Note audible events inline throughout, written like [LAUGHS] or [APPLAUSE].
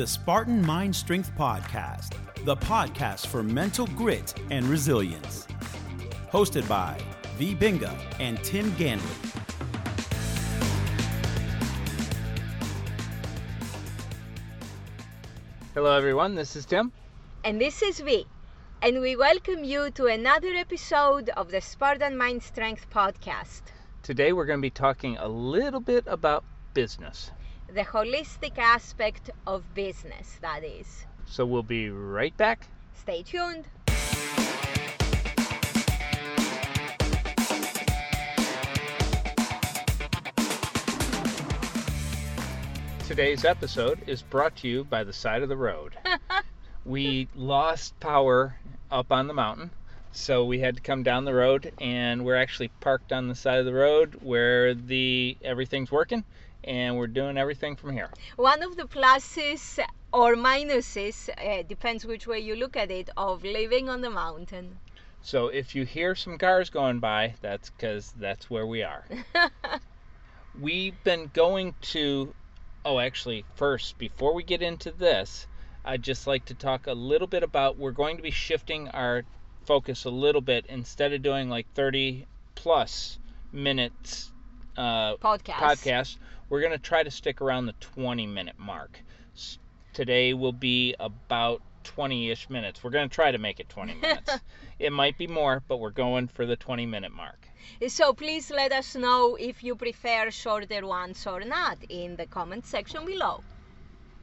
the Spartan Mind Strength Podcast, the podcast for mental grit and resilience. Hosted by V. Binga and Tim Ganley. Hello, everyone. This is Tim. And this is V. And we welcome you to another episode of the Spartan Mind Strength Podcast. Today, we're going to be talking a little bit about business. The holistic aspect of business, that is. So, we'll be right back. Stay tuned. Today's episode is brought to you by the side of the road. [LAUGHS] we lost power up on the mountain, so we had to come down the road, and we're actually parked on the side of the road where the everything's working, and we're doing everything from here. One of the pluses or minuses, uh, depends which way you look at it, of living on the mountain. So if you hear some cars going by, that's because that's where we are. [LAUGHS] We've been going to, oh, actually, first, before we get into this, I'd just like to talk a little bit about we're going to be shifting our focus a little bit instead of doing like 30 plus minutes uh, Podcast. podcast we're going to try to stick around the 20 minute mark. S- today will be about 20-ish minutes. We're going to try to make it 20 [LAUGHS] minutes. It might be more but we're going for the 20 minute mark. So please let us know if you prefer shorter ones or not in the comment section below.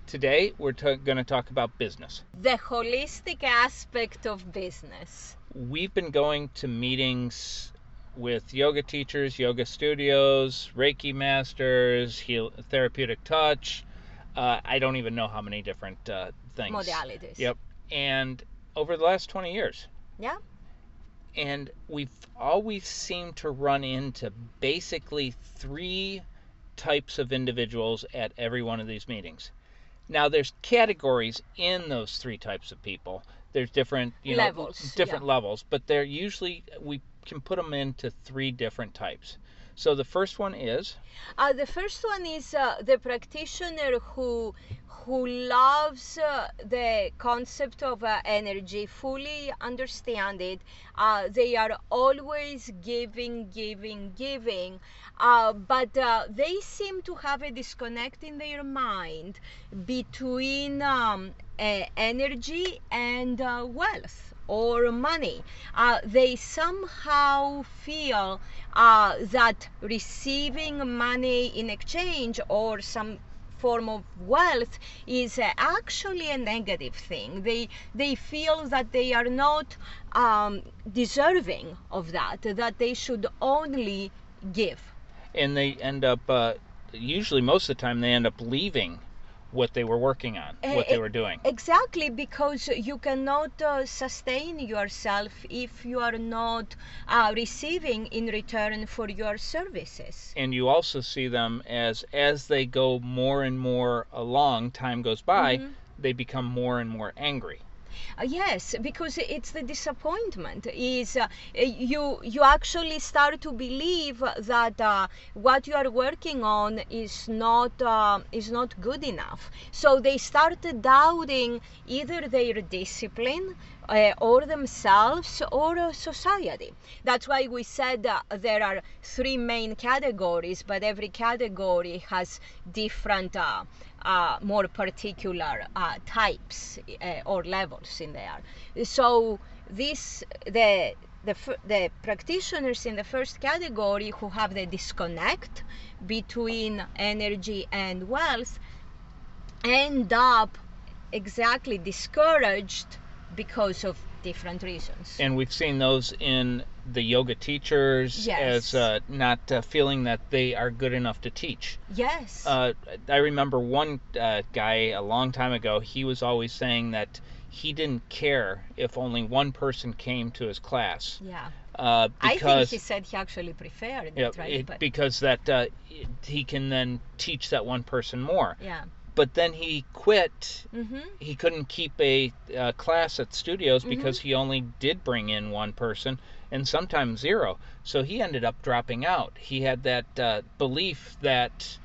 today we're t- going to talk about business. The holistic aspect of business. we've been going to meetings with yoga teachers, yoga studios, Reiki masters, heal, therapeutic touch. Uh, I don't even know how many different uh, things. Modalities. Yep. And over the last 20 years. Yeah. And we've always seemed to run into basically three types of individuals at every one of these meetings. Now, there's categories in those three types of people. There's different, you know, Levels, different yeah. levels, but they're usually we can put them into three different types. So the first one is Uh, the first one is uh, the practitioner who who loves uh, the concept of uh, energy, fully understand it. Uh, they are always giving, giving, giving, uh, but they seem to have a disconnect in their mind between um, energy and wealth or money. Uh, they somehow feel uh, that receiving money in exchange or some form of wealth is uh, actually a negative thing. They they feel that they are not um, deserving of that. That they should only give. and they end up uh, usually most of the time they end up leaving what they were working on, what Eh, they eh, were doing. Exactly, because you cannot uh, sustain yourself if you are not uh, receiving in return for your services. and you also see them as as they go more and more along time goes by Mhm. they become more and more angry Uh, yes, because it's the disappointment. Is uh, you you actually start to believe that uh, what you are working on is not uh, is not good enough. So they start doubting either their discipline. Uh, or themselves or uh, society. That's why we said uh, there are three main categories, but every category has different uh, more particular uh, types uh, or levels in there. So this the the, the practitioners in the first category who have the disconnect between energy and wealth end up exactly discouraged because of different reasons. and we've seen those in the yoga teachers Yes. as uh, not uh, feeling that they are good enough to teach yes. uh, i remember one uh, guy a long time ago he was always saying that he didn't care if only one person came to his class yeah. uh, I because think he said he actually preferred Yeah, it, right? it- but, because that uh, he can then teach that one person more. yeah. But then he quit. hmm He couldn't keep a uh, class at studios Mm-hmm. because he only did bring in one person and sometimes zero. So he ended up dropping out. He had that uh, belief that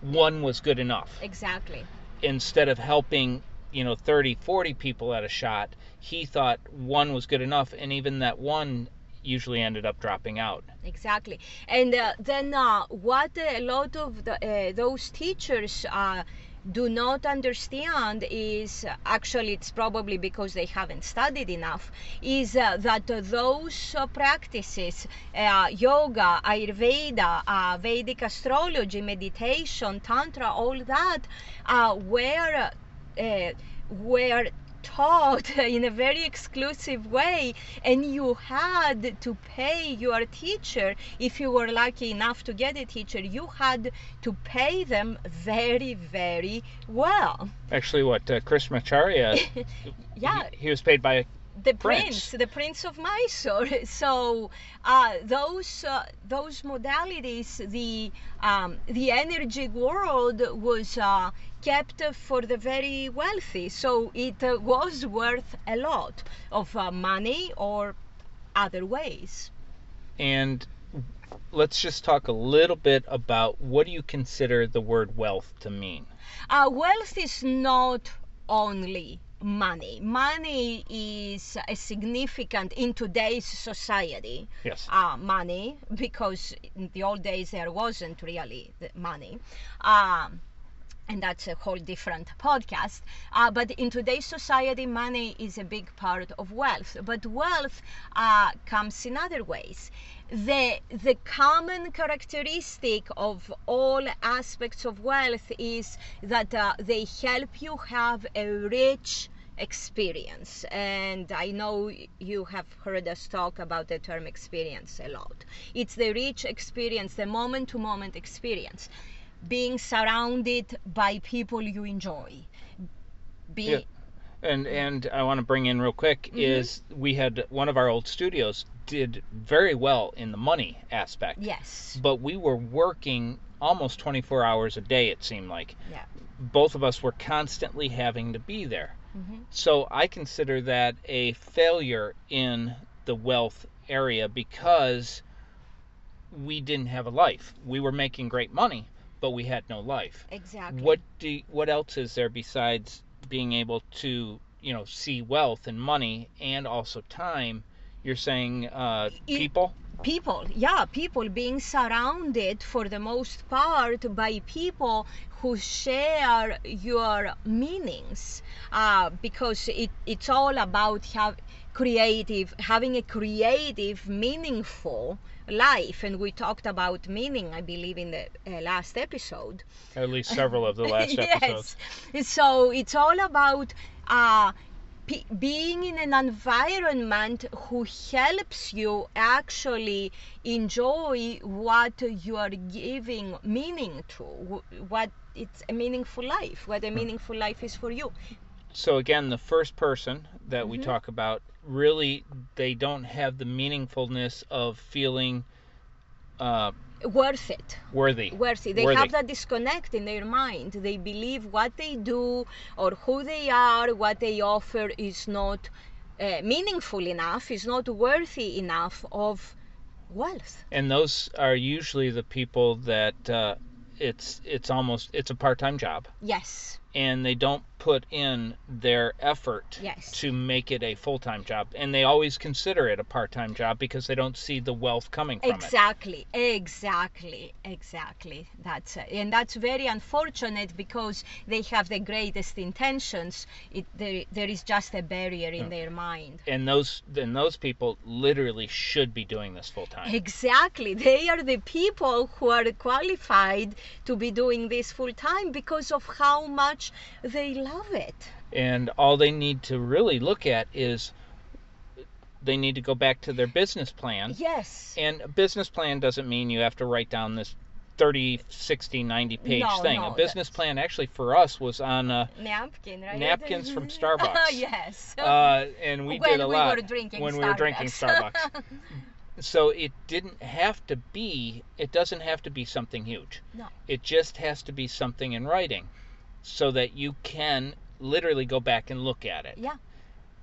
one was good enough. Exactly. instead of helping, you know, 30, 40 people at a shot, he thought one was good enough, and even that one usually ended up dropping out. Exactly. And uh, then uh, what a lot of the, uh, those teachers uh, do not understand is actually it's probably because they haven't studied enough is uh, that those uh, practices uh, yoga ayurveda uh, vedic astrology meditation tantra all that uh, were uh, were taught [LAUGHS] in a very exclusive way and you had to pay your teacher. If you were lucky enough to get a teacher you had to pay them very very well. Actually, what uh, [LAUGHS] yeah. he, he was paid by the Prince. prince, the prince of Mysore. [LAUGHS] So uh, those uh, those modalities, the um, the energy world was uh, kept for the very wealthy. So it uh, was worth a lot of uh, money or other ways. And let's just talk a little bit about what do you consider the word wealth to mean? Uh, wealth is not only money. Money is a significant in today's society. Yes. uh, money because in the old days there wasn't really the money. Um, and that's a whole different podcast. Uh, but in today's society, money is a big part of wealth. But wealth uh, comes in other ways. The, the common characteristic of all aspects of wealth is that uh, they help you have a rich experience. And I know you have heard us talk about the term experience a lot. It's the rich experience, the moment to moment experience. Being surrounded by people you enjoy. Be, Yeah. And and I want to bring in real quick Mm-hmm. is we had one of our old studios did very well in the money aspect. Yes. But we were working almost 24 hours a day it seemed like. Yeah. Both of us were constantly having to be there. Mhm. So I consider that a failure in the wealth area because we didn't have a life. We were making great money, but we had no life. Exactly. What do you- what else is there besides being able to you know see wealth and money and also time? You're saying uh, It- people. people yeah people being surrounded for the most part by people who share your meanings uh, because it, it's all about have creative having a creative meaningful life and we talked about meaning i believe in the uh, last episode At least several of the [LAUGHS] last episodes. yes. So it's all about uh, p- being in an environment who helps you actually enjoy what you are giving meaning to, wh- what it's a meaningful life, what a meaningful life is for you. So again, the first person that we Mhm. talk about really they don't have the meaningfulness of feeling uh, Worth it. worthy. worthy. They Worthy. have that disconnect in their mind. They believe what they do or who they are, what they offer is not uh, meaningful enough, is not worthy enough of wealth. and those are usually the people that uh, it's it's almost it's a part-time job. Yes, and they don't put in their effort Yes. to make it a full-time job and they always consider it a part-time job because they don't see the wealth coming from it exactly, exactly, exactly. That's it. and that's very unfortunate because they have the greatest intentions. It, there, there is just a barrier in their mind. and those and those people literally should be doing this full-time Exactly. They are the people who are qualified to be doing this full time because of how much they love it. and all they need to really look at is they need to go back to their business plan Yes. And a business plan doesn't mean you have to write down this 30, 60, 90 page No, thing. no, a business that's- plan actually for us was on, uh, Napkin, right? Napkins from [LAUGHS] Starbucks. Oh yes. [LAUGHS] uh, and we when did a we lot when we were drinking Starbucks. Starbucks. [LAUGHS] so it didn't have to be, it doesn't have to be something huge. No. It just has to be something in writing so that you can literally go back and look at it. Yeah.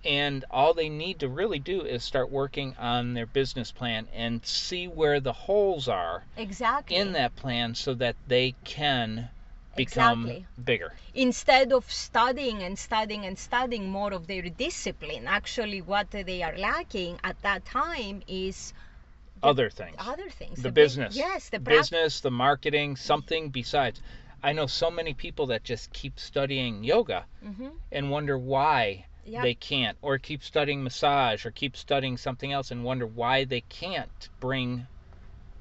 and all they need to really do is start working on their business plan and see where the holes are exactly. in that plan so that they can become Exactly. bigger. instead of studying and studying and studying more of their discipline actually what they are lacking at that time is Other things. other things the bu- business. yes the prac- business, the marketing, something besides. I know so many people that just keep studying yoga Mhm. and wonder why Yep. they can't, or keep studying massage, or keep studying something else and wonder why they can't bring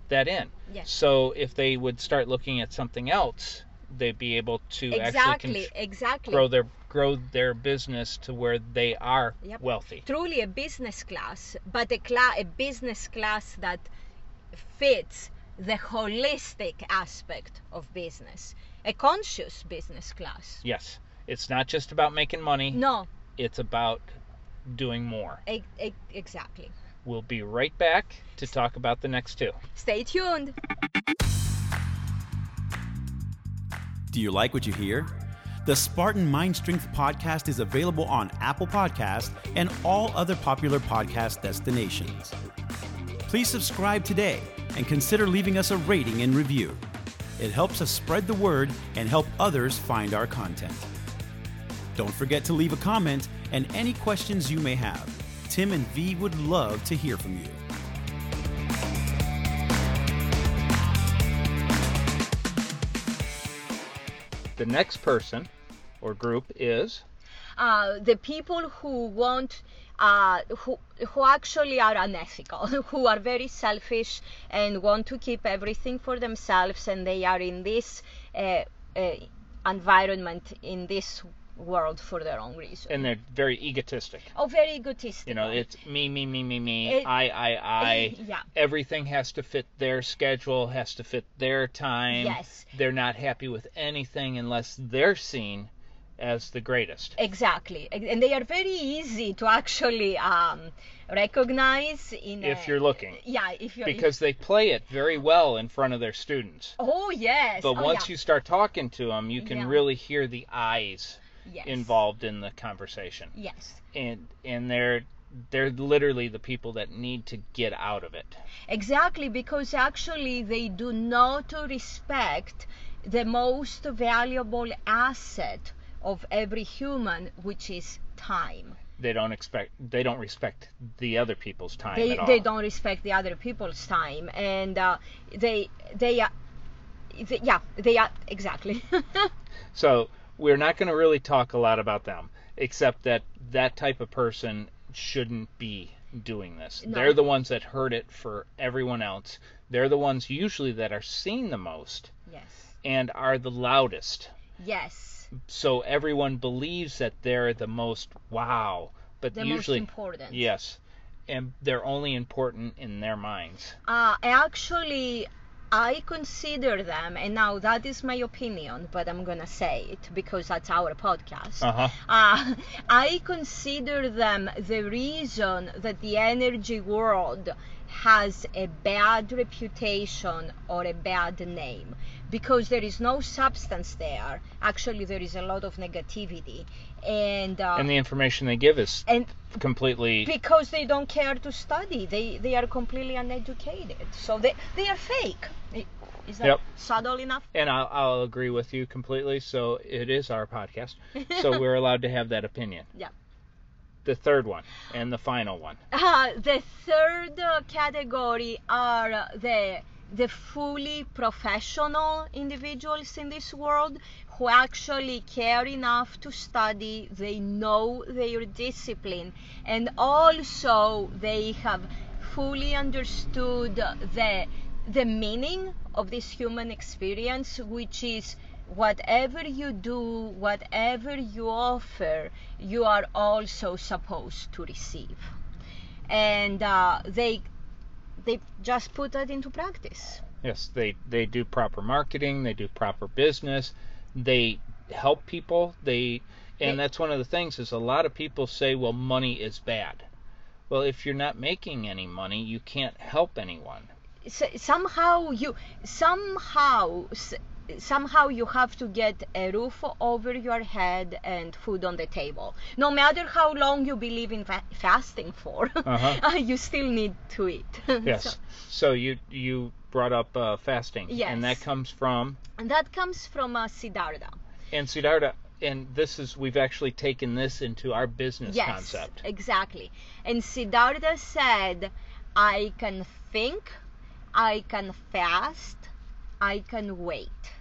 that in. Yes. So if they would start looking at something else, they'd be able to actually exactly con- exactly grow their grow their business to where they are Yep. wealthy. truly a business class but a, cla- a business class that fits the holistic aspect of business a conscious business class Yes. It's not just about making money, no it's about doing more. e- e- exactly We'll be right back to talk about the next two. stay tuned Do you like what you hear? The Spartan Mind Strength podcast is available on Apple Podcast and all other popular podcast destinations. Please subscribe today and consider leaving us a rating and review. It helps us spread the word and help others find our content. Don't forget to leave a comment and any questions you may have. Tim and V would love to hear from you. The next person or group is uh, the people who want uh, who who actually are unethical, [LAUGHS] who are very selfish and want to keep everything for themselves, and they are in this uh, uh, environment in this world for their own reason. and they're very egotistic. oh, very egotistical. You know, it's me, me, me, me, me, It- I, I, I. [LAUGHS] Yeah. Everything has to fit their schedule, has to fit their time. Yes. They're not happy with anything unless they're seen as the greatest. exactly, and they are very easy to actually um, recognize in. If a- you're looking. Yeah, if you're. Because they play it very well in front of their students. oh yes. But oh, once yeah. you start talking to them, you can Yeah. really hear the eyes yes. involved in the conversation. Yes. And and they're they're literally the people that need to get out of it. Exactly, because actually they do not respect the most valuable asset of every human, which is time. They don't expect they don't respect the other people's time They, at all. they don't respect the other people's time, and uh, they they are. They, yeah, they are exactly. [LAUGHS] So we're not going to really talk a lot about them, except that that type of person shouldn't be doing this. No. They're the ones that hurt it for everyone else. They're the ones usually that are seen the most yes. and are the loudest. Yes. So everyone believes that they're the most wow, but The usually most important. yes, and they're only important in their minds. Uh, actually, I consider them, and now that is my opinion, but I'm gonna say it because that's our podcast. Uh-huh. Uh, [LAUGHS] I consider them the reason that the energy world has a bad reputation or a bad name because there is no substance there. Actually, there is a lot of negativity, and uh, And the information they give is and completely because they don't care to study they they are completely uneducated so they they are fake is that Yep. subtle enough and I'll, I'll agree with you completely. So it is our podcast, [LAUGHS] so we're allowed to have that opinion. Yeah. The third one and the final one. uh, the third category are the the fully professional individuals in this world who actually care enough to study they know their discipline and also they have fully understood the the meaning of this human experience which is whatever you do whatever you offer you are also supposed to receive and uh, they they just put that into practice Yes, they they do proper marketing, they do proper business, they help people. They and They- that's one of the things is a lot of people say, well, money is bad. Well, if you're not making any money, you can't help anyone. S- somehow you somehow somehow you have to get a roof over your head and food on the table. No matter how long you believe in fa- fasting for, Uh-huh. [LAUGHS] you still need to eat. [LAUGHS] Yes. So- So, you you brought up uh, fasting, and that comes from and that comes from uh, Siddhartha. and Siddhartha. And this is we've actually taken this into our business yes, concept. exactly. And Siddhartha said, I can think, I can fast, I can wait.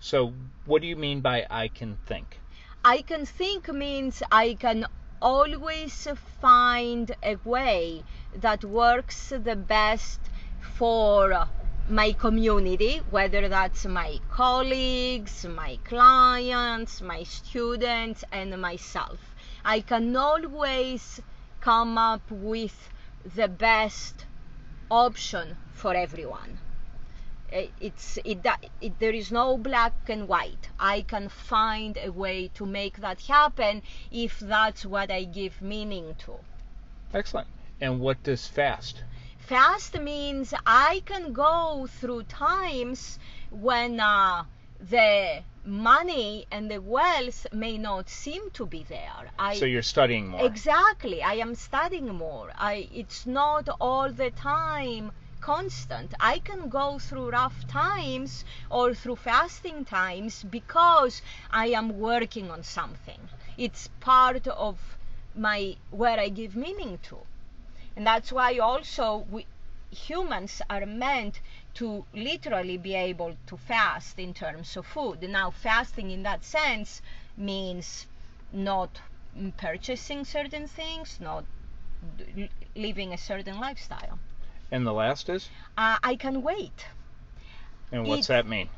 So, what do you mean by I can think? I can think means I can always find a way that works the best for my community, whether that's my colleagues, my clients, my students, and myself. I can always come up with the best option for everyone. Eh, It's it, that- it there is no black and white. I can find a way to make that happen if that's what I give meaning to. Excellent. And what does fast? Fast means I can go through times when uh, the money and the wealth may not seem to be there. I, so you're studying more. Exactly. I am studying more. I it's not all the time constant. I can go through rough times or through fasting times because I am working on something. It's part of my where I give meaning to. And that's why also we humans are meant to literally be able to fast in terms of food. Now, fasting in that sense means not purchasing certain things, not living a certain lifestyle. And the last is? Uh, I can wait. And what's It's- that mean?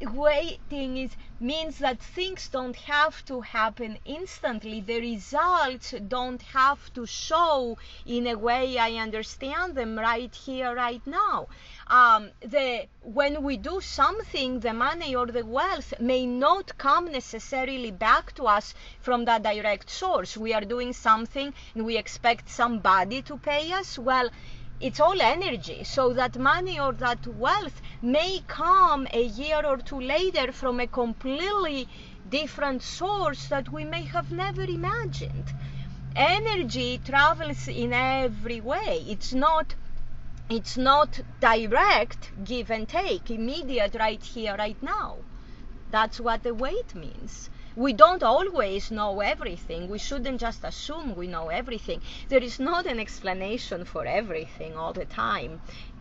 Waiting is means that things don't have to happen instantly. The results don't have to show in a way I understand them right here, right now. Um, the when we do something, the money or the wealth may not come necessarily back to us from that direct source. We are doing something and we expect somebody to pay us. Well, it's all energy so that money or that wealth may come a year or two later from a completely different source that we may have never imagined. Energy travels in every way. It's not it's not direct give and take immediate right here right now. That's what the wait means we don't always know everything. We shouldn't just assume we know everything. There is not an explanation for everything all the time.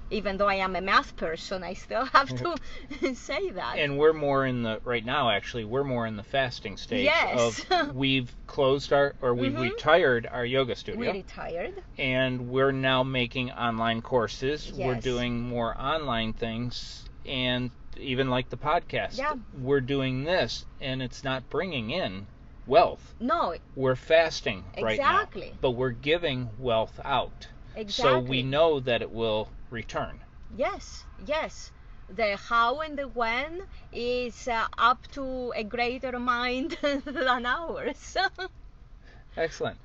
Even though I am a math person, I still have to [LAUGHS] say that. And we're more in the right now. Actually, we're more in the fasting stage Yes. of [LAUGHS] we've closed our or we've Mhm. retired our yoga studio, We're retired. and we're now making online courses. We're doing more online things, and even like the podcast, Yeah. we're doing this, and it's not bringing in wealth. No, We're fasting right now, Exactly. but we're giving wealth out. exactly. So we know that it will return. Yes, yes. The how and the when is uh, up to a greater mind [LAUGHS] than ours. [LAUGHS] Excellent.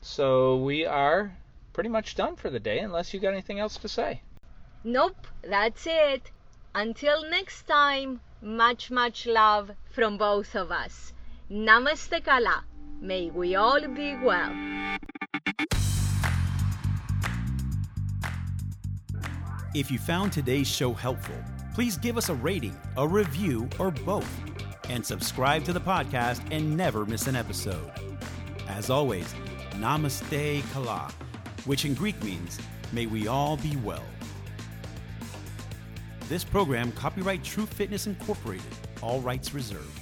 So we are pretty much done for the day, unless you got anything else to say. nope, that's it. Until next time, much, much love from both of us. Namaste Kala. May we all be well. If you found today's show helpful, please give us a rating, a review, or both, and subscribe to the podcast and never miss an episode. As always, Namaste Kala, which in Greek means, may we all be well. This program, copyright True Fitness Incorporated, all rights reserved.